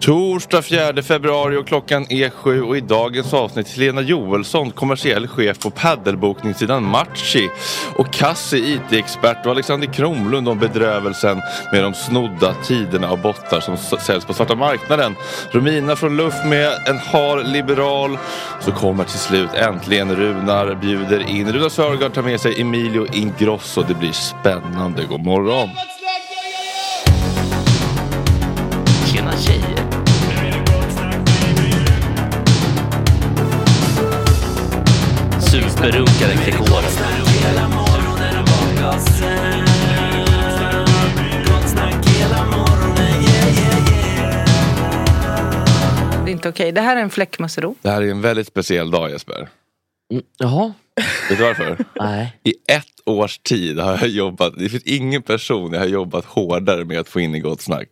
Torsdag 4 februari och klockan är sju och i dagens avsnitt Helena Joelsson, kommersiell chef på paddelbokningssidan Matchi och Kassi, IT-expert och Alexander Kronlund om bedrövelsen med de snodda tiderna av bottar som säljs på svarta marknaden. Romina från Luff med en har liberal. Så kommer till slut äntligen Runar bjuder in Runar Sörgard tar med sig Emilio Ingrosso. Det blir spännande. God morgon! Tjena tjejer! Yeah yeah Det är inte okej. Det här är en fläckmussero. Det här är en väldigt speciell dag Jesper. Mm, jaha. Vet du varför? Nej. I ett års tid har jag jobbat, det finns ingen person jag har jobbat hårdare med att få in i Gott Snack.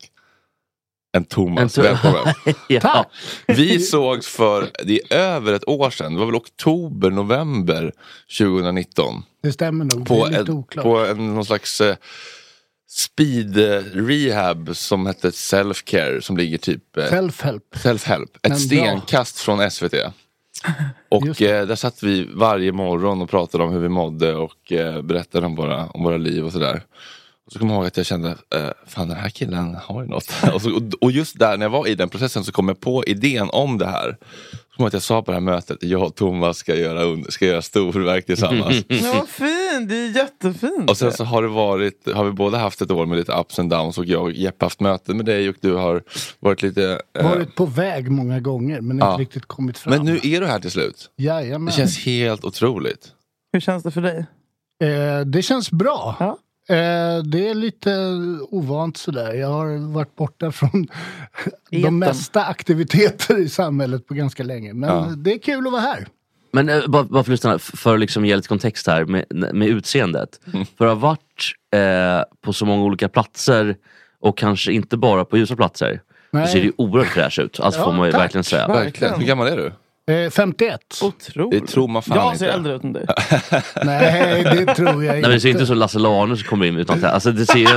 Än Thomas. En to- Välkommen. ja. Vi sågs för, det är över ett år sedan, det var väl oktober, november 2019. Det stämmer nog. På, det är lite ett, oklart. på en, någon slags eh, speed eh, rehab som hette Self-Care som ligger typ eh, Self-help. Self-help. Ett Men bra. stenkast från SVT. Och eh, där satt vi varje morgon och pratade om hur vi mådde och eh, berättade om våra, om våra liv och sådär. Och så kommer jag ihåg att jag kände, eh, fan den här killen har ju något. och, så, och, just där när jag var i den processen så kom jag på idén om det här. Så kom jag att jag sa på det här mötet, jag och Thomas ska göra, under, ska göra storverk tillsammans. Men vad fint, det är jättefint. Och sen så har det varit, har vi båda haft ett år med lite ups and downs och jag och Jeppe haft möten med dig och du har varit lite... eh, Varit på väg många gånger men Ja. inte riktigt kommit fram. men nu är du här till slut. Jajamän. Det känns helt otroligt. Hur känns det för dig? Eh, det känns bra. Ja. Eh, det är lite ovant sådär. Jag har varit borta från de Eten. mesta aktiviteter i samhället på ganska länge. Men Ja. det är kul att vara här. Men eh, bara, bara för lyssnarna, f- för att liksom ge lite kontext här med, med utseendet. För att ha varit eh, på så många olika platser och kanske inte bara på ljusa platser. Nej. Så ser det ju oerhört fräsch ut. Alltså Ja, får man ju tack. verkligen säga. Verkligen. Hur gammal är du? Eh, 51. Otroligt. Det tror man fan jag inte. ser äldre ut än dig. Nej, det tror jag Nej inte. men det ser inte som Lasse Laner som kommer in utan alltså det ser ju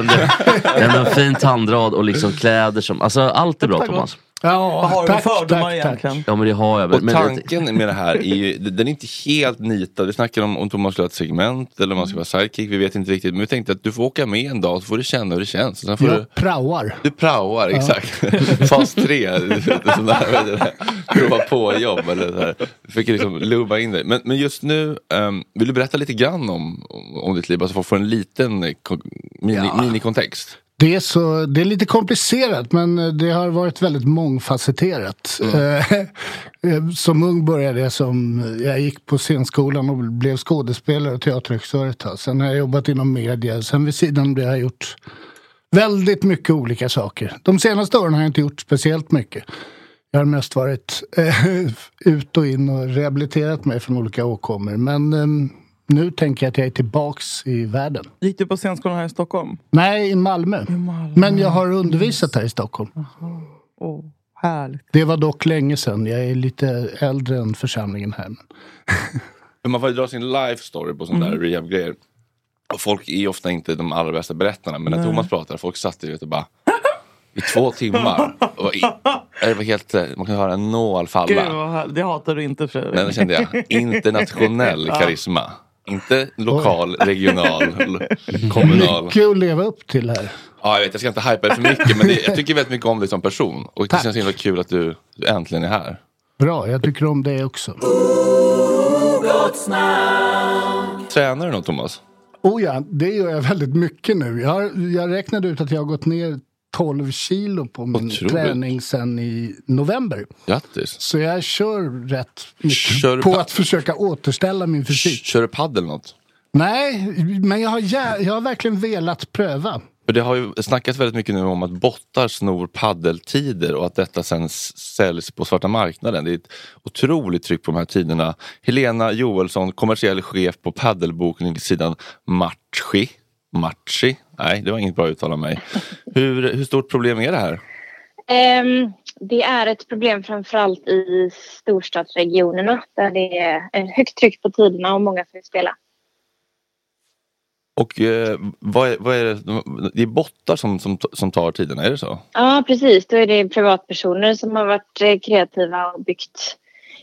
ändå, en fin tandrad och liksom kläder som, alltså allt är bra Tack, Thomas. Ja, Vad har du för fördomar tack, egentligen? tack. Ja men det har jag väl. Och Men tanken med det här är ju, den är inte helt nitad. Vi snackar om om Thomas skulle ha ett segment eller om han ska vara sidekick. Vi vet inte riktigt. Men vi tänkte att du får åka med en dag så får du känna hur det känns. Och Sen får du, Jag praoar. du praoar, exakt. Fas 3. Sån där, vad heter det? Prova på jobb. Eller så här. Du fick liksom lubba in dig. Men, men just nu, ehm, vill du berätta lite grann om, om, ditt liv? Bara så folk får en liten eh, kon- mini, Ja. Det är, så, det är lite komplicerat men eh, det har varit väldigt mångfacetterat. Eh, eh, Som ung började jag som, jag gick på scenskolan och blev skådespelare och teaterregissör ett tag. Sen har jag jobbat inom media, sen vid sidan av det har jag gjort väldigt mycket olika saker. De senaste åren har jag inte gjort speciellt mycket. Jag har mest varit ut och in och rehabiliterat mig från olika åkommor. Men eh, nu tänker jag att jag är tillbaks i världen. Gick du på scenskolan här i Stockholm? Nej, i Malmö. Men jag har undervisat här i Stockholm. Oh, härligt. Det var dock länge sedan. Jag är lite äldre än församlingen här. Men man får ju dra sin life story på sådana Mm. där rehab-grejer. Och folk är ofta inte de allra bästa berättarna. Men när Nej. Thomas pratar, folk satt ju och bara i två timmar. Och i, det var helt, eh, man kan höra en nål Gud falla. vad härligt. Det hatar du inte Fredrik. Men då kände jag, internationell Ja. karisma. Inte lokal, regional, l- kommunal. Mycket att leva upp till här. Ja, jag vet, jag ska inte hypa det för mycket. Men det, jag tycker väldigt mycket om dig som person. Och det känns himla kul att du, du äntligen är här. Bra, jag tycker om det också. Tränar du något Thomas? Oh ja, det gör jag väldigt mycket nu. Jag, har, jag räknade ut att jag har gått ner 12 kilo på min Otroligt. träning sen i november. Grattis. Så jag kör rätt mycket Kör på att försöka återställa min fysik. Kör du paddel något? Nej, men jag har, jag har verkligen velat pröva. För det har ju snackats väldigt mycket nu om att bottar snor paddeltider och att detta sen säljs på svarta marknaden. Det är ett otroligt tryck på de här tiderna. Helena Joelsson, kommersiell chef på paddelbokningssidan Matchi. Matchi? Nej, det var inget bra uttal av mig. Hur, hur stort problem är det här? Ehm, det är ett problem framförallt i storstadsregionerna där det är ett högt tryck på tiderna och många som vill spela. Och eh, vad är, vad är det? Det är bottar som, som, som tar tiderna, är det så? Ja, precis. Då är det privatpersoner som har varit eh, kreativa och byggt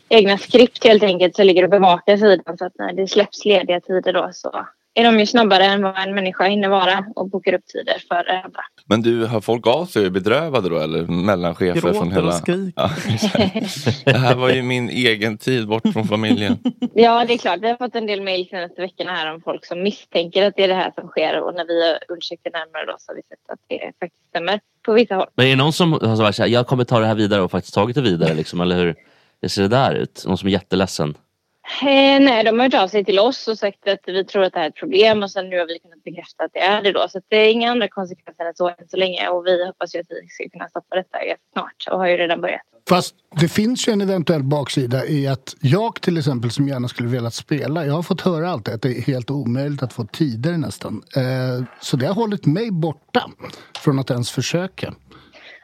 egna skript helt enkelt så ligger och bevakar sidan så att när det släpps lediga tider då så är de ju snabbare än vad en människa hinner vara och bokar upp tider för andra. Men du, har folk av sig bedrövade då eller mellanchefer Gråter från hela... och skriker. Ja, det här var ju min egen tid bort från familjen. Ja, det är klart. Vi har fått en del mejl senaste veckorna här om folk som misstänker att det är det här som sker och när vi har undersökt det närmare då så har vi sett att det faktiskt stämmer på vissa håll. Men är det någon som har varit såhär, jag kommer ta det här vidare och faktiskt tagit det vidare liksom, eller hur? Hur ser det där ut? Någon som är jätteledsen? Eh, nej, de har hört av sig till oss och sagt att vi tror att det här är ett problem och sen nu har vi kunnat bekräfta att det är det då. Så att det är inga andra konsekvenser än så än så länge och vi hoppas ju att vi ska kunna stoppa detta snart och har ju redan börjat. Fast det finns ju en eventuell baksida i att jag till exempel som gärna skulle velat spela, jag har fått höra allt att det är helt omöjligt att få tider nästan. Eh, så det har hållit mig borta från att ens försöka.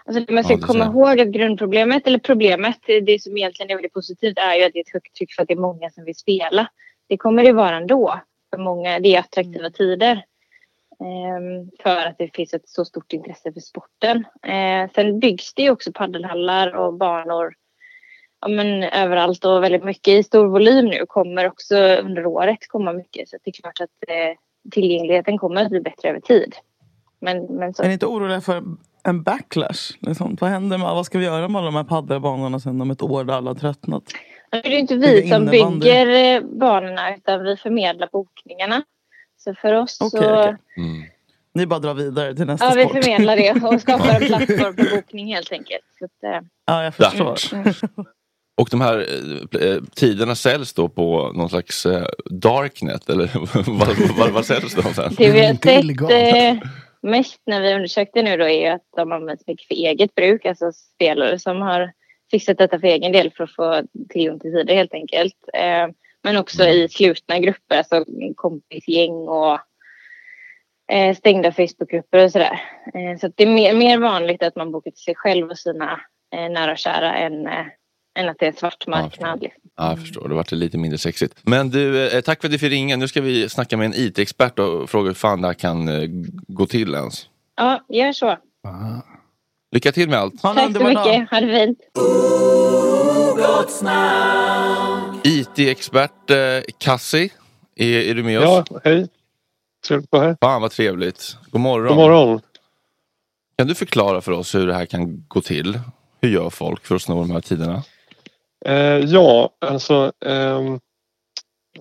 Alltså, man ska Ja, komma ihåg att grundproblemet, eller problemet, det som egentligen är väldigt positivt är ju att det är ett högt tryck för att det är många som vill spela. Det kommer det vara ändå. För många, det är attraktiva tider. Ehm, för att det finns ett så stort intresse för sporten. Eh, sen byggs det ju också paddelhallar och banor ja, men, överallt och väldigt mycket i stor volym nu. Kommer också under året komma mycket. Så det är klart att eh, tillgängligheten kommer att bli bättre över tid. Men, men så, Är ni inte oroliga för en backlash? Liksom? Vad händer med, vad ska vi göra med alla de här paddelbanorna sen om ett år där alla har tröttnat? Nu är det inte det vi som bygger eh, banorna utan vi förmedlar bokningarna. Så för oss Okej, så... okej. Ni bara drar vidare till nästa Ja, vi sport. förmedlar det och skapar en plattform för bokning helt enkelt. Så att, eh, Ja, jag förstår. Och de här eh, tiderna säljs då på någon slags eh, darknet eller vad, vad, vad säljs de sen? det har sett eh, mest när vi undersökte nu då är ju att de används mycket för eget bruk. Alltså spelare som har fixat detta för egen del för att få tillgång till tider helt enkelt. Eh, men också i slutna grupper, alltså kompisgäng och eh, stängda Facebookgrupper och sådär. Eh, så det är mer, mer vanligt att man bokar till sig själv och sina nära och kära än, än att det är svart marknad. liksom. Ja, jag förstår, det vart lite mindre sexigt. Men du, eh, tack för att du fick ringa. Nu ska vi snacka med en IT-expert och fråga hur fan det här kan eh, gå till ens. Ja, gör så. Lycka till med allt. Tack så mycket. Ha det fint. IT-expert eh, Kassi, är, är du med oss? Ja, hej. Trevligt att vara här. Fan vad trevligt. God morgon. God morgon. Kan du förklara för oss hur det här kan gå till? Hur gör folk för att sno de här tiderna? Eh, ja, alltså ehm,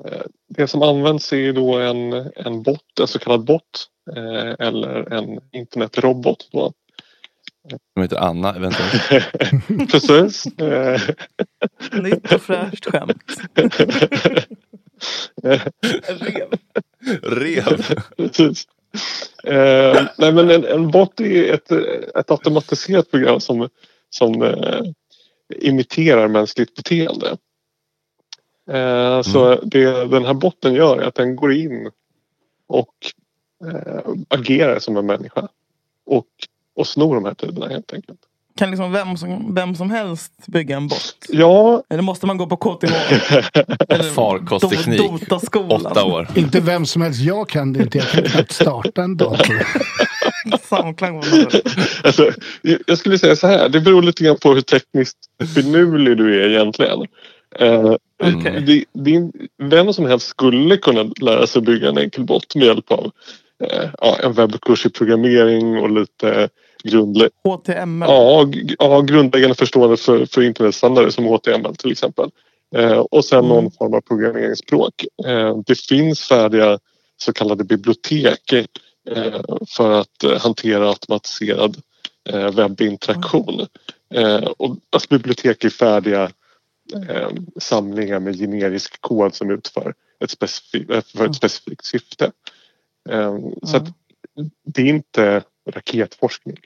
eh, det som används är då en, en bot, en så kallad bot eh, eller en internetrobot. Då. Som heter Anna eventuellt. Precis. Nytt och fräscht skämt. Rev. Precis. Eh, nej men en, en bot är ett, ett automatiserat program som, som eh, imiterar mänskligt beteende. Eh, Så det den här botten gör är att den går in och eh, agerar som en människa. Och, och snor de här tiderna helt enkelt. Kan liksom vem som, vem som helst bygga en bot? Ja. Eller måste man gå på KTH? Farkostteknik. Åtta år. Inte vem som helst, jag kan det inte. Jag kan knappt starta en dator. Samklang alltså, jag skulle säga så här, det beror lite grann på hur tekniskt finurlig du är egentligen. Eh, det, det, är- vem som helst skulle kunna lära sig bygga en enkel bot med hjälp av eh, ja, en webbkurs i programmering och lite grundlä- HTML. ja, ja, grundläggande förstående för, för internetstandarder som HTML till exempel. Eh, och sen någon form av programmeringsspråk. Eh, det finns färdiga så kallade bibliotek eh, för att eh, hantera automatiserad eh, webbinteraktion. Eh, och, alltså bibliotek är färdiga samlingar med generisk kod som utför ett, eh, för ett specifikt syfte. Så att det är inte raketforskning.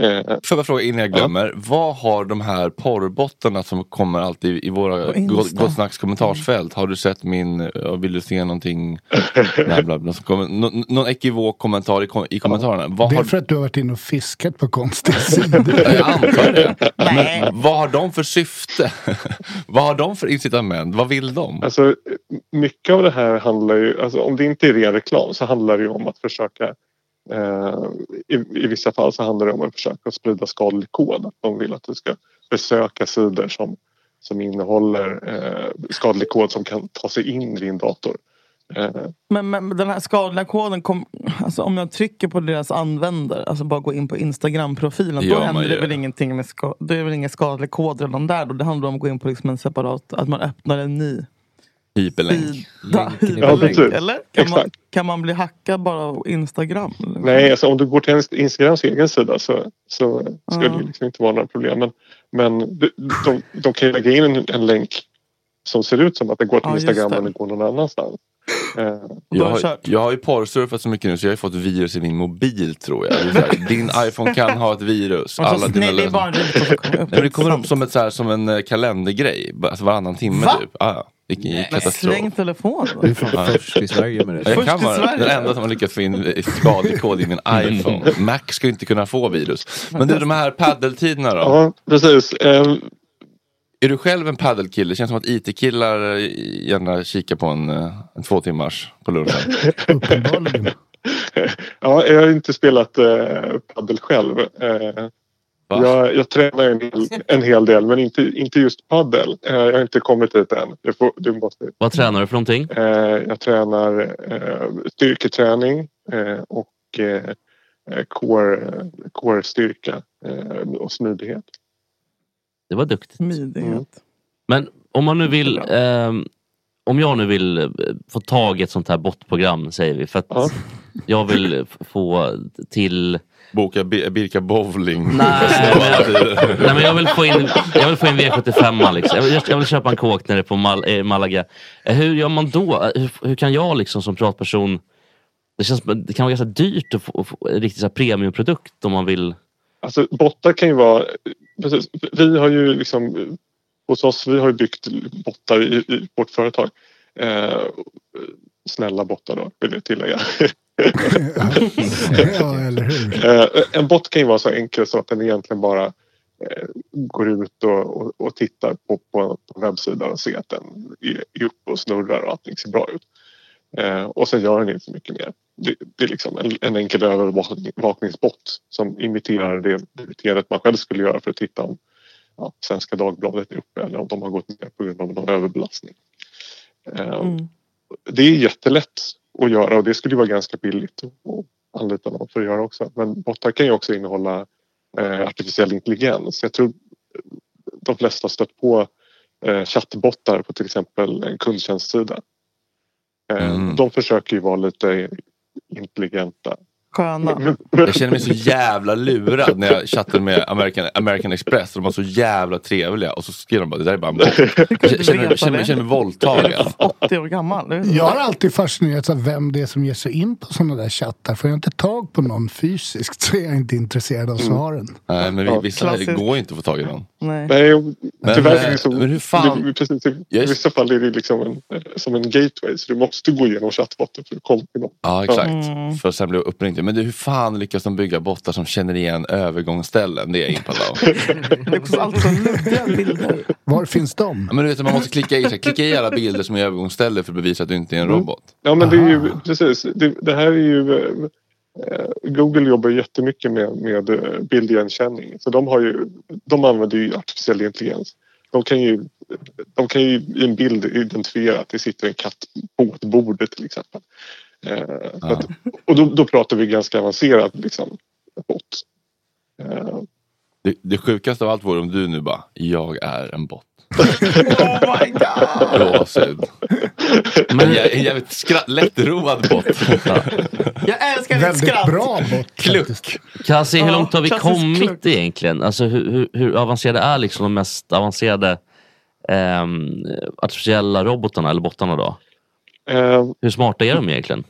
Eh, Får jag fråga innan jag glömmer. Vad har de här porrbottarna som kommer alltid i våra. Gott Snacks kommentarsfält? Har du sett min, ja, vill du se någonting? Bla, bla, bla, som kommer, nå- någon ekivok kommentar i, kom- i kommentarerna. Vad Det är har, för att du har varit inne och fiskat på konstiga sidor. jag antar det. Men vad har de för syfte? vad har de för incitament? Vad vill de? Alltså, mycket av det här handlar ju, alltså, om det inte är ren reklam så handlar det ju om att försöka eh, i, I vissa fall så handlar det om att försöka sprida skadlig kod. Att de vill att du ska besöka sidor som, som innehåller eh, skadlig kod som kan ta sig in i din dator. Eh, Men, men den här skadliga koden, kom, alltså om jag trycker på deras användare, alltså bara gå in på Instagram-profilen, Det då händer det väl ingenting med ska, det är väl ingen skadlig kod redan där då? Det handlar om att gå in på liksom en separat, att man öppnar en ny Hyperlänk. Ja, Hyperlänk, eller? Kan man, kan man bli hackad bara av Instagram? eller? Nej, alltså om du går till Instagrams egen sida så, så ska Ja. det liksom inte vara några problem. Men, men de, de, de kan ju lägga in en, en länk som ser ut som att det går till Ja, just Instagram det går någon annanstans. Eh, Jag har, jag har ju porrsurfat så mycket nu så jag har fått virus i min mobil tror jag. Här, Din iPhone kan ha ett virus. Så- Alla dina nej, det är bara en kommer upp. Nej, det kommer upp som, ett, så här, som en eh, kalendergrej. Alltså varannan timme Va? typ. Ah, ja. Vilken katastrof. släng telefonen. Du är fan först i Sverige med det. Jag kan vara den enda som har lyckats få in eh, skadlig kod i min iPhone. Mac ska inte kunna få virus. Men du, de här paddeltiderna då? Ja, precis. Eh, Är du själv en paddelkille? Det känns som att IT-killar eh, gärna kikar på en, eh, en två timmars på lunchen. Ja, jag har inte spelat eh, padel själv. Eh, jag, jag tränar en hel, en hel del men inte, inte just padel. Eh, jag har inte kommit dit än. Det får, det måste, Vad tränar du för någonting? eh, jag tränar eh, styrketräning eh, och core, core styrka eh, och smidighet. Det var duktigt. Smidighet. Men om man nu vill ehm, Om jag nu vill eh, få tag i ett sånt här botprogram säger vi för att jag vill få till Boka Bi- Birka bowling. Nej, men, nej men jag vill få in, jag vill få in V75 liksom. Jag vill, jag vill köpa en kåk nere på Mal, eh, Malaga. Eh, Hur gör man då? Eh, Hur, hur kan jag liksom som privatperson det, känns, det kan vara ganska dyrt att få, få en riktig så här premiumprodukt om man vill Alltså bottar kan ju vara... Precis, vi har ju liksom... Hos oss, vi har ju byggt bottar i, i vårt företag. Eh, snälla bottar då, vill jag tillägga. ja, eller hur? Eh, en bot kan ju vara så enkel så att den egentligen bara eh, går ut och, och, och tittar på, på, på webbsidan och ser att den är, uppe och snurrar och allting ser bra ut. Eh, och sen gör den inte så mycket mer. Det, det är liksom en, en enkel övervakningsbot som imiterar det beteendet man själv skulle göra för att titta om ja, Svenska Dagbladet är uppe eller om de har gått ner på grund av någon överbelastning. Eh, Det är jättelätt att göra och det skulle vara ganska billigt att anlita någon för att göra också. Men bottar kan ju också innehålla eh, artificiell intelligens. Jag tror de flesta har stött på eh, chattbottar på till exempel en kundtjänstsida. Eh, De försöker ju vara lite intelligenta. Sköna. Jag känner mig så jävla lurad när jag chattade med American, American Express. De var så jävla trevliga och så skrev de bara det där är bara en. Jag känner, jag känner, jag känner mig våldtagen. 80 år gammal. Jag har alltid fascinerats av vem det är som ger sig in på sådana där chattar. Får jag inte tag på någon fysiskt så är jag inte intresserad av svaren. Nej men vi- vissa Klassiskt. går ju inte att få tag i någon. Nej. Nej, Men, tyvärr eh, är det så, men hur fan- Det, precis, i vissa fall är det liksom en, som en gateway så du måste gå igenom chattbotten för att komma till någon. Ja exakt. Mm. För att sen bli uppringd. Men du, hur fan lyckas de bygga bottar som känner igen övergångsställen? Det är jag impad av. Var finns de? Ja, Men du vet, man måste klicka i, så här, klicka i alla bilder som är övergångsställe för att bevisa att du inte är en Mm. robot. Ja men det är ju precis. Det, det här är ju eh, Google jobbar jättemycket med, med eh, bildigenkänning. Så de, har ju, de använder ju artificiell intelligens. De kan ju, de kan ju i en bild identifiera att det sitter en katt på ett bord till exempel. Eh, så att, och då, då pratar vi ganska avancerad liksom, bot. Eh, Det, det sjukaste av allt vore om du nu bara, jag är en bot. Oh my god! Gåshud. Men jag, en jävligt skratt, lättroad bot. Jag älskar ditt skratt. bra bot. Kluck. Kassi, hur Ja, långt har vi klassisk kommit kluck. egentligen? Alltså hur, hur, hur avancerade är liksom de mest avancerade ehm, artificiella robotarna eller bottarna då? Eh, Hur smarta är de egentligen?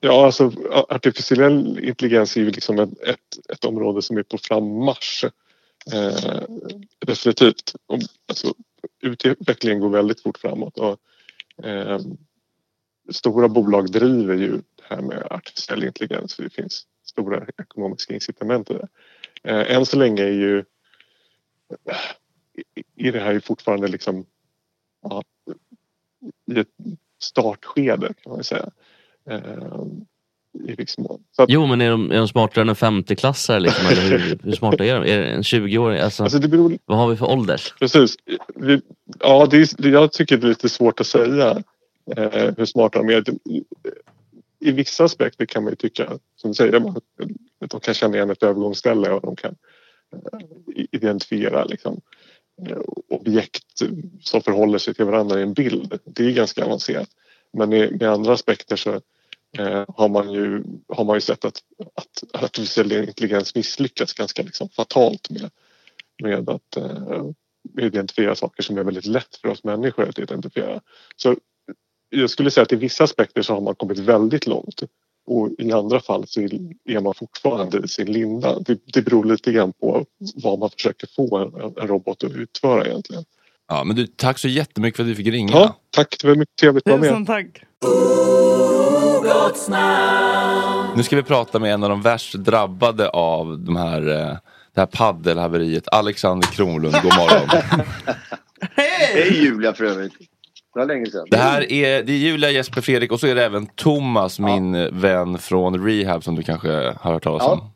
Ja, alltså artificiell intelligens är ju liksom ett, ett, ett område som är på frammarsch. Eh, definitivt. Och, alltså, utvecklingen går väldigt fort framåt. Och, eh, stora bolag driver ju det här med artificiell intelligens. För det finns stora ekonomiska incitament i det. Eh, än så länge är ju är det här ju fortfarande liksom ja, i ett startskede kan man säga. Eh, I mån. Så att, Jo men är de, är de smartare än en 50-klassare liksom? Eller hur, hur smarta är de? Är det en 20-åring? Alltså, alltså beror, vad har vi för ålder? precis. Vi, ja, det är, jag tycker det är lite svårt att säga eh, hur smarta de är. I, vissa aspekter kan man ju tycka, som du säger, att de kan känna igen ett övergångsställe och de kan eh, identifiera liksom, Eh, objekt som förhåller sig till varandra i en bild. Det är ganska avancerat. Men i, med andra aspekter så eh, har, man ju, har man ju sett att, att artificiell intelligens misslyckas ganska liksom fatalt med, med att eh, identifiera saker som är väldigt lätt för oss människor att identifiera. Så jag skulle säga att i vissa aspekter så har man kommit väldigt långt och i andra fall så är man fortfarande i sin linda. Det, det beror lite grann på vad man försöker få en, en robot att utföra egentligen. Ja, men du, tack så jättemycket för att vi fick ringa. Ja, tack. Det var mycket trevligt att vara med. Tusen tack. Nu ska vi prata med en av de värst drabbade av de här, eh, det här paddelhaveriet, Alexander Kronlund. God morgon. Hej Julia för övrigt. Det länge sedan. Det här är, det är Julia, Jesper, Fredrik och så är det även Thomas, min eh, vän från Rehab som du kanske har hört talas om.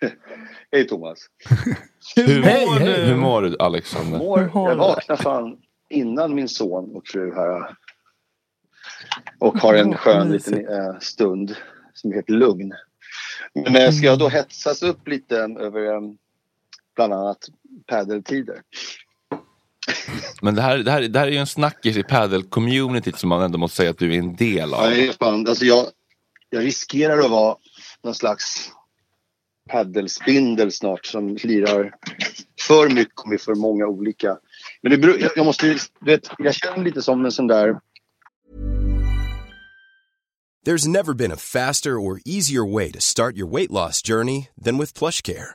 Hej Thomas. Hur, mår du? hur mår du Alexander? Mår, jag vaknade fan innan min son och fru här. Och har en skön liten eh, stund som heter lugn. Men eh, ska jag då hetsas upp lite över eh, bland annat padeltider? Men det här, det, här, det här är ju en snackis i padel-communityt som man ändå måste säga att du är en del av. Ja, det är fan, alltså jag, jag riskerar att vara någon slags paddelspindel snart som lirar för mycket med för många olika. Men det beror, jag, jag måste ju, du vet, jag känner lite som en sån där There's never been a faster or easier way to start your weight loss journey than with PlushCare.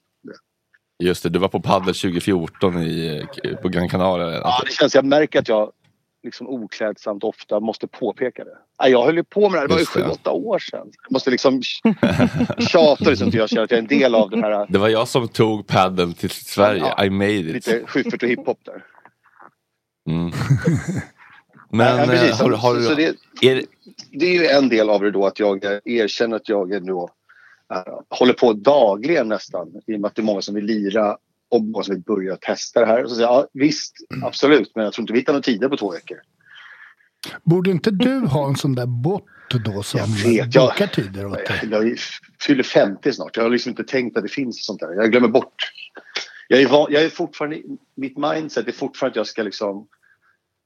Just det, du var på paddel 2014 i, på Gran Canaria. Ja, det känns, jag märker att jag liksom oklädsamt ofta måste påpeka det. Jag höll ju på med det här, det var ju det. sju, åtta år sedan. Jag måste liksom tjata liksom, för jag känner att jag är en del av den här Det var jag som tog paddeln till Sverige. I made it. lite Schyffert och hiphop där. Mm. Men Nej, precis. eh, har, har så, du... så det, är, det är ju en del av det då att jag erkänner att jag är nu håller på dagligen nästan i och med att det är många som vill lira och många som vill börja testa det här. Så säger jag, ja, visst, absolut, men jag tror inte vi hittar några tider på två veckor. Borde inte du ha en sån där bot då som vet, jag- bokar tider åt dig? Jag fyller 50 snart. Jag har liksom inte tänkt att det finns sånt där. Jag glömmer bort. Jag är, jag är fortfarande, mitt mindset är fortfarande att jag ska liksom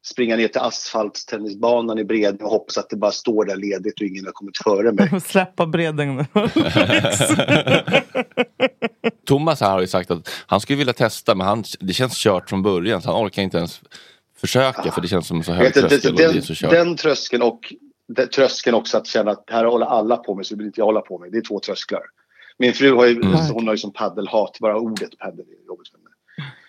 springa ner till asfaltstennisbanan i Bredäng och hoppas att det bara står där ledigt och ingen har kommit före mig. Släppa Bredäng nu. Thomas här har ju sagt att han skulle vilja testa men han, det känns kört från början så han orkar inte ens försöka för det känns som så hög tröskel och det är den, så kört. den tröskeln och den tröskeln också att känna att här håller alla på mig så vill inte jag hålla på mig. Det är två trösklar. Min fru har ju, Mm. hon har ju som paddelhat, bara ordet paddel är jobbigt för henne.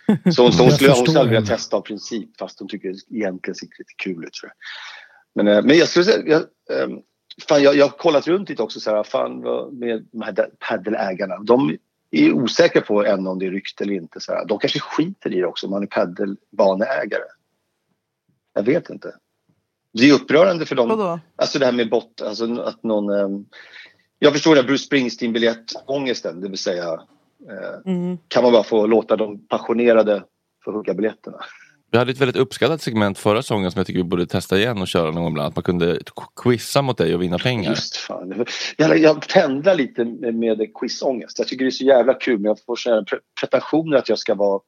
Så hon, hon skulle hon förstår skulle aldrig vilja testa av princip fast hon tycker det egentligen ser lite kul ut. Tror jag. Men, eh, men jag skulle säga, jag, ehm, fan, jag, jag har kollat runt lite också så här, fan, med de här paddelägarna. De är osäkra på än om det är rykte eller inte. Så här. De kanske skiter i det också om man är paddelbaneägare. Jag vet inte. Det är upprörande för dem. Vadå? Alltså det här med bot, alltså att någon... ehm, jag förstår den här Bruce Springsteen-biljettångesten, det vill säga Mm. kan man bara få låta de passionerade få hugga biljetterna. Vi hade ett väldigt uppskattat segment förra säsongen som jag tycker vi borde testa igen och köra någon gång ibland. Att man kunde quizza mot dig och vinna pengar. Just fan. Jag, jag pendlar lite med, med quizångest. Jag tycker det är så jävla kul men jag får här pre- pretensioner att jag ska vara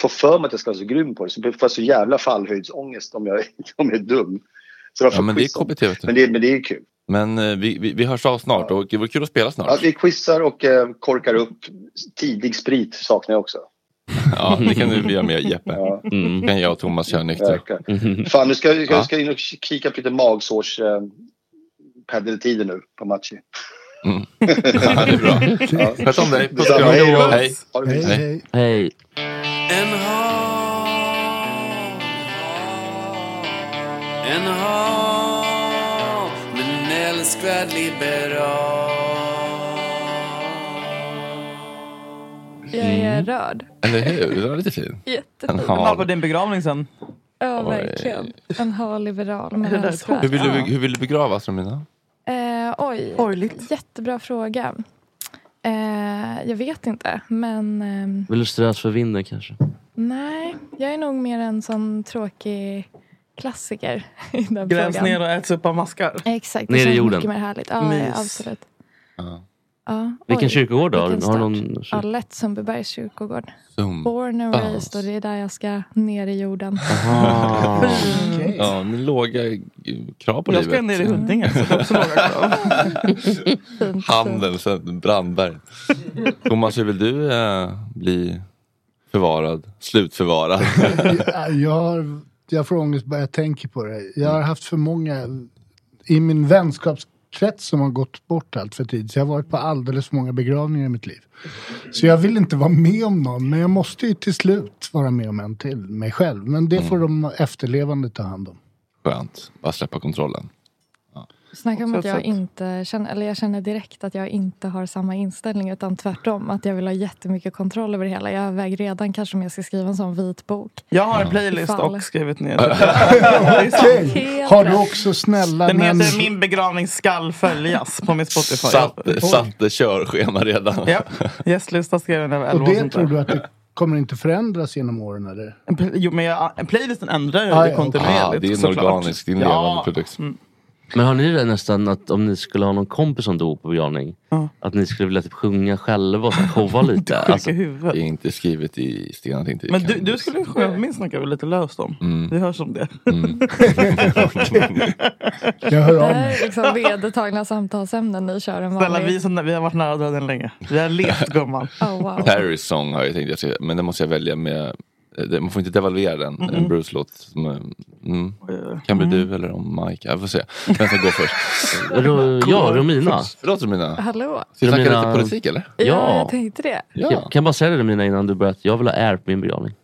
få för mig att jag ska vara så grym på det. Så jag får så jävla fallhöjdsångest om jag, om jag är dum. Så jag Ja, får men det är. KBT. Men det, men det är kul. Men eh, vi, vi, vi hörs av snart och det vore kul att spela snart. Ja, vi quizar och eh, korkar upp. Tidig sprit saknar jag också. Ja, det kan du göra med Jeppe. Ja. Mm. kan jag och Thomas köra nyktra. Verkligen. Fan, nu ska jag Ja. jag ska in och kika på lite magsårs eh, paddeltider nu på Matchi. Mm. Ja, det är bra. Ja. Sköt om dig. Puss och kram. Hej. Hej. Hej. Hej. En hal, en en älskvärd liberal. Jag är rörd. Eller hur? Det var lite fin. Jättefin. En hal. på din begravning sen. Ja, verkligen. En hal liberal men. Hur vill, du, hur vill du begravas Romina? Eh, oj, jättebra fråga. Eh, jag vet inte, men ehm, Vill du strös för vinden kanske? nej. Jag är nog mer en sån tråkig klassiker i den Grävs frågan. ner och äts upp av maskar. Exakt, det Ner i jorden. mycket mer härligt. Ja, Mys. absolut. Ja. Ja, Vilken oj, kyrkogård då? vilken Har någon Ja, lätt Sundbybergs kyrkogård. Sum- Born and raised och det är där jag ska ner i jorden. Aha. Ja, ni låga krav på Jag ska livet. ner i Huddinge. Handeln, Brandberg. Thomas, hur vill du eh, bli förvarad? Slutförvarad? Ja, jag, har, jag får ångest bara jag tänker på det. Jag har haft för många i min vänskapskrets som har gått bort allt för tidigt. Så jag har varit på alldeles för många begravningar i mitt liv. Så jag vill inte vara med om någon, men jag måste ju till slut vara med om en till, mig själv. Men det får de efterlevande ta hand om. Skönt, bara släppa kontrollen. Snacka om att jag inte känner, eller jag känner direkt att jag inte har samma inställning utan tvärtom. Att jag vill ha jättemycket kontroll över det hela. Jag väger redan kanske om jag ska skriva en sån vit bok. Jag har en playlist Ifall. och skrivit ner. Okej. Har du också snälla Den men... heter Min begravning skall följas på min Spotify. Satte, satte körschema redan. Ja, gästlista skrev jag när jag var Och 11 och det tror du att det kommer inte förändras genom åren eller? Jo, men jag, en playlisten ändrar ju Ah, kontinuerligt. Ah, det är en organisk, det är en levande ja. produkt. Mm. Men har ni det nästan att om ni skulle ha någon kompis som dog på begravning att ni skulle vilja typ sjunga själva och showa lite? Alltså. Det är inte skrivet i sten att det inte Men du, du skulle sjunga min snackar väl lite löst om? Mm. Det hörs om det. Jag hör Det av här är liksom vedertagna samtalsämnen ni kör en Snälla, vanlig. vi, som, vi har varit nära döden länge. Vi har levt gumman. Oh, wow. Paris Song har jag tänkt, men den måste jag välja med det- man får inte devalvera den, Mm-mm. en Bruce-låt. som, eh, Mm. Kan bli du eller om Mike, jag får se. Vem ska gå först? Ro- ja, Romina. Förlåt Romina. Hallå? Ska vi snacka lite politik eller? Ja, Ja. jag tänkte det. Jag kan jag bara säga det Romina innan du börjar? Jag vill ha Air på min begravning.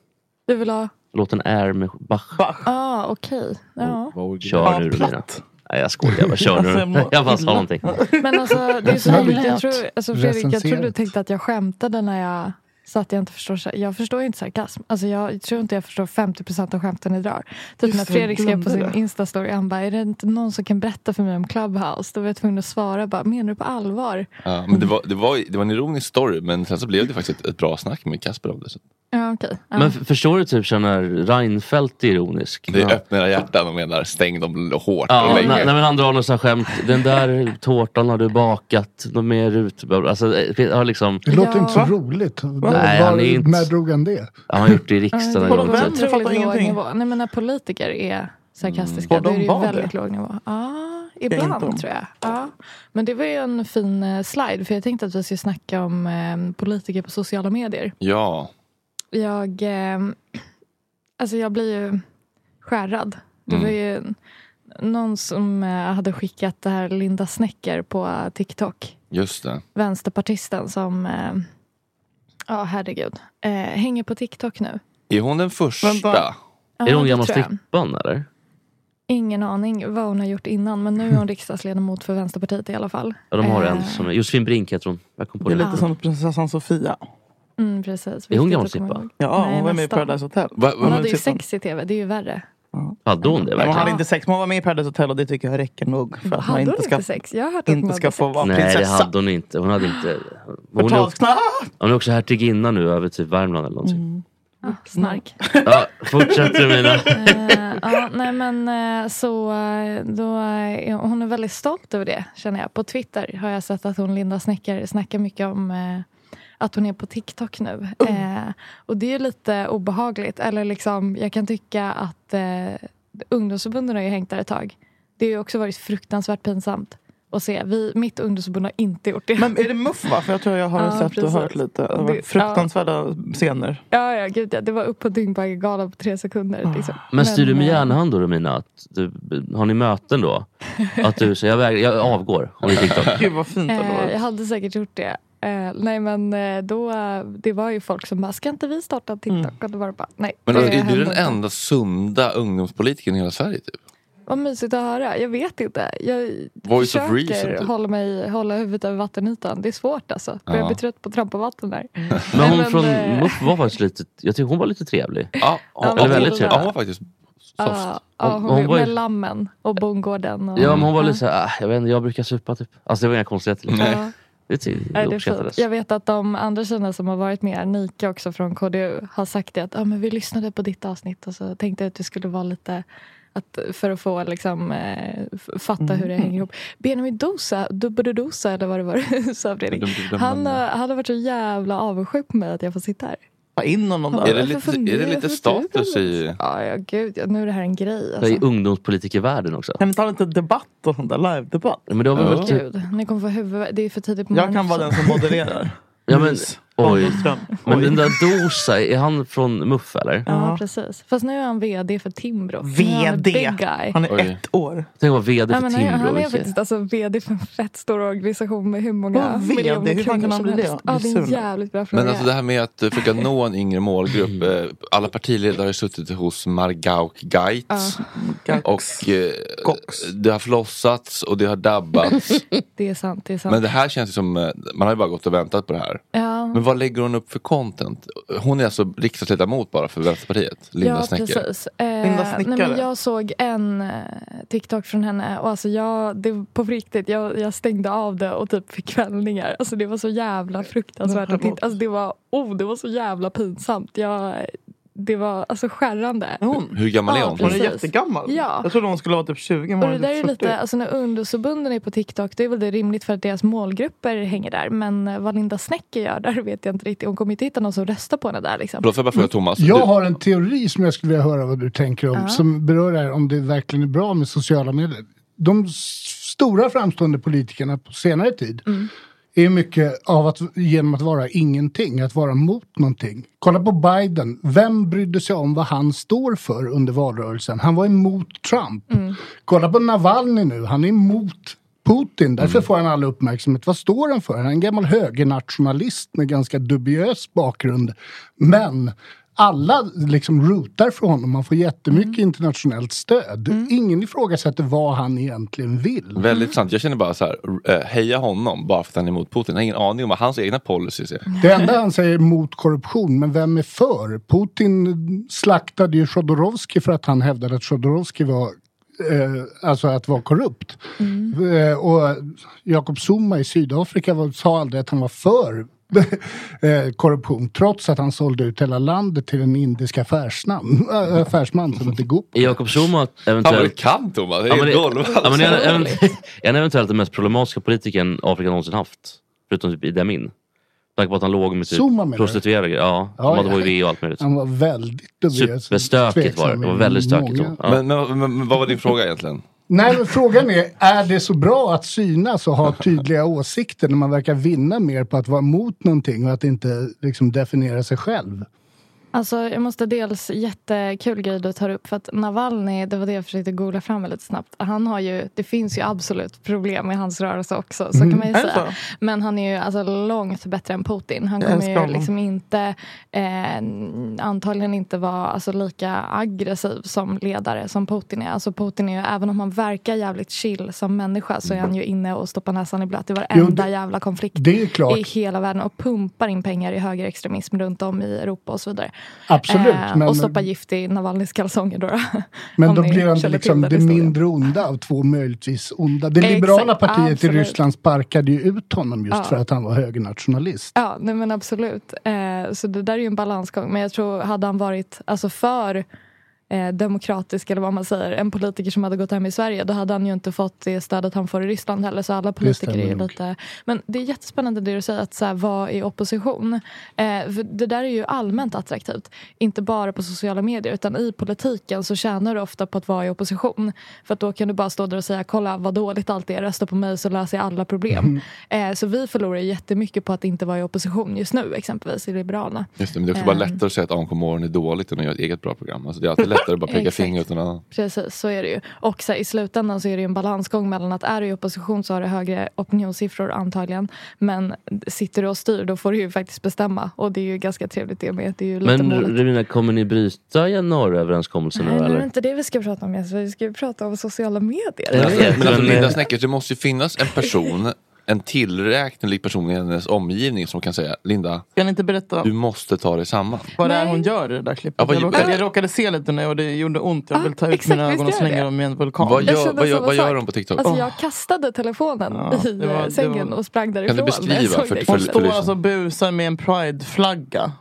Du vill ha... Låten Air med Bach. Ah, okej. Ja. Kör nu Romina. Nej jag skojar, jag bara kör Alltså, jag nu. mår Jag bara sa någonting. Men alltså, det är så Ja. Jag tror, alltså, Fredrik, jag tror du tänkte att jag skämtade när jag sa att jag inte förstår. Jag förstår inte sarkasm. Alltså, jag tror inte jag förstår 50% av skämten ni drar. Typ Just när Fredrik skrev på sin. Insta-story. Han bara, är det inte någon som kan berätta för mig om Clubhouse? Då var jag tvungen att svara bara, menar du på allvar? Ja, men det var, det, var, det var en ironisk story men sen så blev det faktiskt ett, ett bra snack med Kasper om det. Så. Ja. Men förstår du typ så när Reinfeldt är ironisk? Det Ja. öppnar era hjärtan och menar stäng dem hårt Ja, och när, länge. när men han drar något sånt skämt. Den där tårtan har du bakat. Något mer ut. Alltså, har liksom, Det låter Ja. inte så roligt. Nej, Var, han är inte- När drog han det? han har gjort det i riksdagen en Vadå, vem? Jag fattar ingenting. nivå. Nej, men när politiker är sarkastiska, Mm. då är det de ju väldigt det? låg nivå. Ja, inte ibland tror jag. Ja. Men det var ju en fin eh, slide, för jag tänkte att vi skulle snacka om eh, politiker på sociala medier. Ja, Jag, eh, alltså jag blir ju skärrad. Det Mm. var ju någon som eh, hade skickat det här Linda Snecker på TikTok. just det. Vänsterpartisten som, eh, ja herregud, eh, hänger på TikTok nu. Är hon den första? Ja, Är hon gammal strippan eller? Ingen aning vad hon har gjort innan men nu är hon riksdagsledamot för Vänsterpartiet i alla fall. Ja, de har Eh, en som är, Josefin Brink heter hon. Jag kom på Det är det. lite som prinsessan Sofia. Mm, precis. Är hon gammal ihåg. Ja, Nej, hon var med i. Paradise Hotel. Va, Hon va, hade ju sex i tv, det är ju värre. Hade hon det Men hon verkligen? hade inte sex, men hon var med i Paradise Hotel och det tycker jag räcker nog för att man Hade hon inte ska, inte sex? Jag har hört att hon inte hade ska få sex. vara Nej det prinsessa. hade hon inte. Hon hade inte. Hon är, också, hon är också hertiginna nu över typ Värmland eller någonting. Snark. Ja, fortsätt Romina. Eh, ja, nej men eh, så eh, då, är hon är väldigt stolt över det känner jag. På Twitter har jag sett att hon, Linda Snecker, snackar mycket om eh, att hon är på TikTok nu. Eh, och det är lite obehagligt. Eller liksom, jag kan tycka att eh, ungdomsförbunden har ju hängt där ett tag. Det har ju också varit fruktansvärt pinsamt att se. Vi, mitt ungdomsförbund har inte gjort det. Men är det muff va? För jag tror jag har Ja, sett och precis. hört lite. Det var fruktansvärda scener. Ja, ja, gud ja. Det var upp på Dyngbaggegalan på tre sekunder. Liksom. Men styr du med eh, järnhand då Romina? Att du, har ni möten då? Att du säger jag, väg- jag avgår om TikTok. Gud vad fint Eh, jag hade säkert gjort det. Eh, nej men eh, då, det var ju folk som bara, ska inte vi starta TikTok? Mm. Och då var det bara, nej. Men det alltså, är du den enda sunda ungdomspolitikern i hela Sverige? Typ? Vad mysigt att höra. Jag vet inte. Jag Voice of försöker reason, typ. hålla, mig, hålla huvudet över vattenytan. Det är svårt alltså. Börjar Ja. bli trött på att trampa vatten där. Men Nej, hon men, från eh, MUF var faktiskt lite, jag tycker hon var lite trevlig. Ja, hon- Eller väldigt hon- trevlig. ja, hon var faktiskt Ja, ja, hon, hon var ju- med lammen och bondgården. Och, Ja men hon var lite såhär, ah, jag vet inte, jag brukar supa typ. Alltså det var inga konstigheter. Liksom. Det, det är fint. uppskattades. Jag vet att de andra tjejerna som har varit med, Nika också från KDU, har sagt det att ah, men vi lyssnade på ditt avsnitt och så tänkte jag att det skulle vara lite att, för att få liksom, eh, fatta hur det Mm. hänger ihop. Benjamin Dosa, Dubbedodosa eller vad det var, sa Fredrik. Han, han har varit så jävla avundsjuk på mig att jag får sitta här. In honom där. Är det "Varför lite, är det lite status i... Ja, ja gud, ja, nu är det här en grej. Det är Alltså. i ungdomspolitikervärlden också. Kan vi ta lite debatt och sånt där? Live-debatt? Men det har väl varit typ, Gud, ni kommer få huvud... Det är för tidigt på Jag morgonen kan vara den som modererar. ja men, oj. Men den där Dosa, är han från MUF eller? Ja, precis. Fast nu är han VD för Timbro. Är han VD. Big guy. Han är ett år. Tänk att vara VD Ja, för men han, Timbro. han är faktiskt alltså VD för en fett stor organisation med hur många Vad VD? miljoner Hur fan kan kronor han bli det? Ja, det är en jävligt bra fråga. Men alltså det här med att försöka nå en yngre målgrupp. eh, Alla partiledare har suttit hos Margauk Och eh, det har flossats och det har dabbats. det är sant. Det är sant. Men det här känns ju som, eh, man har ju bara gått och väntat på det här. Ja. Men vad lägger hon upp för content? Hon är alltså riksdagsledamot bara för Vänsterpartiet, Linda ja, Snecker. precis. Eh, Linda nej, Snickare. men jag såg en eh, TikTok från henne och alltså jag, det, på riktigt, jag, jag stängde av det och typ fick kvällningar. Alltså det var så jävla fruktansvärt att titta. Alltså det var, oh, det var så jävla pinsamt. Jag, det var alltså skärrande. Hon? Hur gammal är Ja, hon? Hon är jättegammal. Ja. Jag trodde hon skulle vara typ 20. men Och det där är typ 40. lite, alltså när ungdomsförbunden är på TikTok, det är väl det rimligt för att deras målgrupper hänger där. Men eh, vad Linda Snecker gör, där vet jag inte riktigt. Hon kommer inte hitta någon som röstar på henne där liksom. Förlåt, får jag bara fråga Thomas? Jag Du- har en teori som jag skulle vilja höra vad du tänker om. Ja. Som berör det här om det verkligen är bra med sociala medier. De stora framstående politikerna på senare tid Mm. Är mycket av att genom att vara ingenting, att vara mot någonting. Kolla på Biden. Vem brydde sig om vad han står för under valrörelsen? Han var emot Trump. Mm. Kolla på Navalny nu. Han är emot Putin. Därför får han all uppmärksamhet. Vad står han för? Han är en gammal högernationalist med ganska dubiös bakgrund. Men alla liksom rutar för honom. Han får jättemycket internationellt stöd. Ingen ifrågasätter vad han egentligen vill. Väldigt sant. Jag känner bara så här, eh, heja honom bara för att han är emot Putin. Jag har ingen aning om vad hans egna policies är. Det enda han säger är mot korruption, men vem är för? Putin slaktade ju Chodorowski för att han hävdade att Chodorowski var eh, alltså att vara korrupt. Eh, och Jacob Zuma i Sydafrika var, sa aldrig att han var för korruption trots att han sålde ut hela landet till en indisk affärsnamn, äh, affärsman som hette Goop. Är Jakob Zuma Fan vad du eventuellt... kan Thomas, det är Ja, det- golv. ja, är, han- han- är han eventuellt den mest problematiska politikern Afrika någonsin haft? Förutom typ Idi Amin. Tanke på att han låg med typ prostituerade. Ja, Ja, som hade ja. hiv och allt möjligt. Han var väldigt dubiös. Superstökigt var det. Det var väldigt stökigt. Ja. Men, men, men, men vad var din fråga egentligen? Nej, men frågan är, är det så bra att synas och ha tydliga åsikter när man verkar vinna mer på att vara mot någonting och att inte liksom definiera sig själv? Alltså, jag måste dels, jättekul grej du tar upp. För att Navalny, det var det jag försökte googla fram lite snabbt. Han har ju, det finns ju absolut problem med hans rörelse också. Så Mm. kan man ju säga. så? Men han är ju alltså långt bättre än Putin. Han kommer ju liksom inte, eh, antagligen inte vara alltså, lika aggressiv som ledare som Putin är. Alltså Putin är ju, även om han verkar jävligt chill som människa så är han ju inne och stoppar näsan i blöt i varenda det- jävla konflikt i hela världen och pumpar in pengar i högerextremism runt om i Europa och så vidare. Absolut, Eh, men- Och stoppa gift i Navalnys kalsonger då. Men då blir han liksom det historien. mindre onda av två möjligtvis onda. Det Exakt, liberala partiet absolut. i Ryssland sparkade ju ut honom just Ja. för att han var högernationalist. Ja, nej men absolut. Eh, så det där är ju en balansgång. Men jag tror, hade han varit alltså för eh, demokratisk, eller vad man säger, en politiker som hade gått hem i Sverige, då hade han ju inte fått det stödet han får i Ryssland heller. Så alla politiker är ju lite... Men det är jättespännande det du säger, att så här, vara i opposition. Eh, för det där är ju allmänt attraktivt. Inte bara på sociala medier, utan i politiken så tjänar du ofta på att vara i opposition. För att då kan du bara stå där och säga, kolla vad dåligt allt är, rösta på mig så löser jag alla problem. Eh, så vi förlorar jättemycket på att inte vara i opposition just nu, exempelvis i Liberalerna. Just det, men det är också bara Ehm. lättare att säga att AMK morgon är dåligt än att göra ett eget bra program. Alltså det är alltid lättare att bara peka Exakt. finger utan att... Precis, så är det ju. Och så här, i slutändan så är det ju en balansgång mellan att är du i opposition så har du högre opinionssiffror antagligen. Men sitter du och styr då får du ju faktiskt bestämma. Och det är ju ganska trevligt det med. Det är ju lite Men målet. Revina, kommer ni bryta januariöverenskommelsen nu Nej, men det är eller? inte det vi ska prata om. Jesper. Vi ska ju prata om sociala medier. Vet, Men alltså men, Linda Sneckers, det måste ju finnas en person, en tillräknelig person i hennes omgivning som kan säga Linda, Kan inte berätta du måste ta dig samman. vad det är hon gör i det där klippet? Ja, vad- jag, råkade, jag råkade se lite nu och det gjorde ont. Jag vill ta ut exakt, mina ögon och slänga dem i en vulkan. Vad Jag gör, vad gör, vad gör de på TikTok? Alltså jag kastade telefonen Ja, i det var- det sängen var- och sprang därifrån. Kan du beskriva för- det för- Hon står alltså och busar med en prideflagga.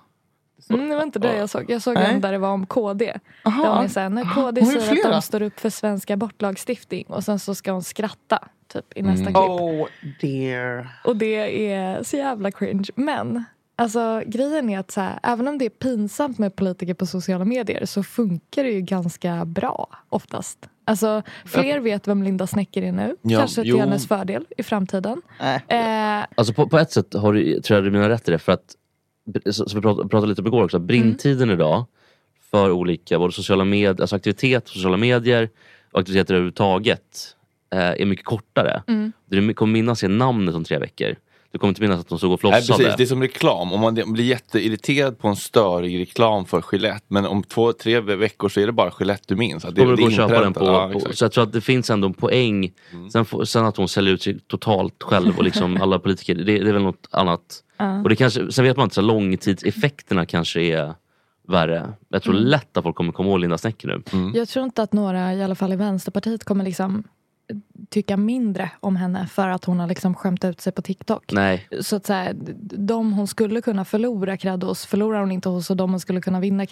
Mm, det var inte det jag såg. Jag såg en där det var om KD. Aha. Där hon är såhär, när KD Hon säger att de står upp för svensk abortlagstiftning och sen så ska hon skratta typ i nästa Mm. klipp. Oh dear. Och det är så jävla cringe. Men alltså, grejen är att så här, även om det är pinsamt med politiker på sociala medier så funkar det ju ganska bra oftast. Alltså, fler vet vem Linda Snecker är nu. Ja, Kanske till jo. hennes fördel i framtiden. Eh, Alltså på, på ett sätt har du, tror jag du menar rätt i det för att, så, så vi pratade, pratade lite om igår också, brintiden idag för olika, både sociala medier, alltså aktivitet på sociala medier och aktiviteter överhuvudtaget är mycket kortare. Mm. Du kommer minnas se namnet om tre veckor. Du kommer inte minnas att de stod och Nej, flossade. precis, det är som reklam. Om man blir jätteirriterad på en störig reklam för Gillette men om två, tre veckor så är det bara Gillette du minns. Att det, kommer du det gå och köpa den på, Ja, på. Så jag tror att det finns ändå en poäng. Sen, får, sen att hon säljer ut sig totalt själv och liksom alla politiker, det, det är väl något annat. Ja. Och det kanske, sen vet man inte, så långtidseffekterna kanske är värre. Jag tror Mm. lätt att folk kommer komma ihåg Linda Snecker nu. Jag tror inte att några, i alla fall i Vänsterpartiet, kommer liksom tycka mindre om henne för att hon har liksom skämt ut sig på TikTok. Nej. Så att säga, de hon skulle kunna förlora cred hos förlorar hon inte hos och de hon skulle kunna vinna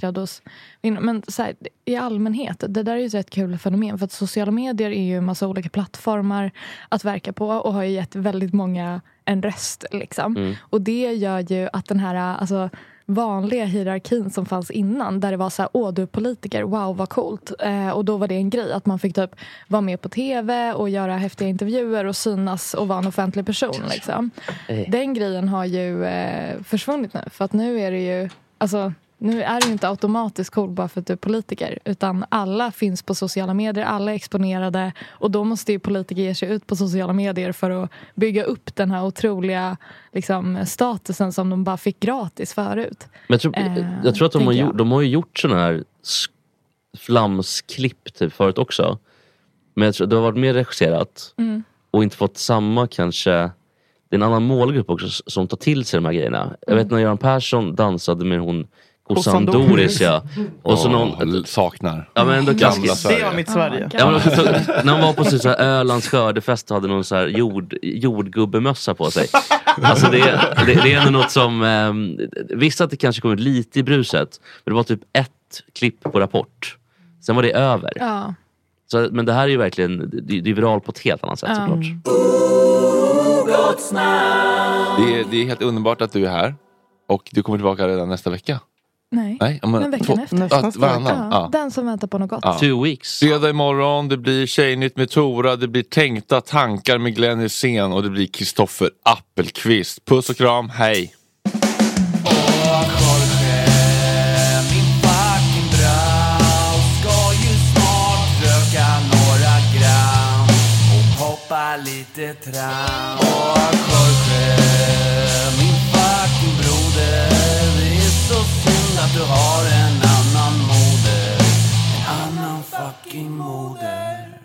vinner- Men så här, i allmänhet, det där är ju ett rätt kul fenomen för att sociala medier är ju en massa olika plattformar att verka på och har ju gett väldigt många en röst. Liksom. Mm. Och det gör ju att den här alltså, vanliga hierarkin som fanns innan där det var så här, åh du är politiker, wow vad coolt. Eh, och då var det en grej att man fick typ vara med på tv och göra häftiga intervjuer och synas och vara en offentlig person. Liksom. Eh. Den grejen har ju eh, försvunnit nu för att nu är det ju, alltså nu är ju inte automatiskt cool bara för att du är politiker utan alla finns på sociala medier, alla är exponerade och då måste ju politiker ge sig ut på sociala medier för att bygga upp den här otroliga liksom, statusen som de bara fick gratis förut. Men jag tror, Eh, jag tror att de har, gjort, de har ju gjort sådana här sk- flamsklipp typ förut också. Men jag tror det har varit mer regisserat Mm. och inte fått samma kanske det är en annan målgrupp också som tar till sig de här grejerna. Jag Mm. vet när Göran Persson dansade med hon Kossan Kossan Doris. Ja. Och så någon, saknar. Ja men ändå Gamla klassiskt. Sverige. Det var mitt Sverige. Ja, men så, när hon var på så här Ölands skördefest hade någon så här jord, jordgubbemössa på sig. Alltså det, det, det är ändå något som, eh, visst att det kanske kom ut lite i bruset, men det var typ ett klipp på Rapport. Sen var det över. Ja. Så, men det här är ju verkligen, det, det är viralt på ett helt annat sätt såklart. Det, är, det är helt underbart att du är här. Och du kommer tillbaka redan nästa vecka. Nej, Nej, men men veckan två- efter. ja, varannan. Ja, Ja. Den som väntar på något gott. Ja. weeks. Fredag imorgon, det blir Tjejnytt med Tora, det blir Tänkta tankar med Glenn Hysén och det blir Kristoffer Appelqvist. Puss och kram, hej! Min fucking du har en annan moder. En annan fucking moder.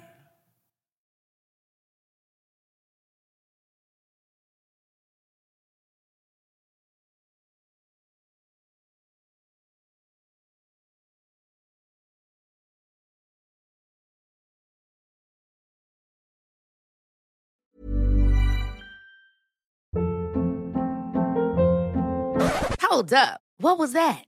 Hold up. What was that?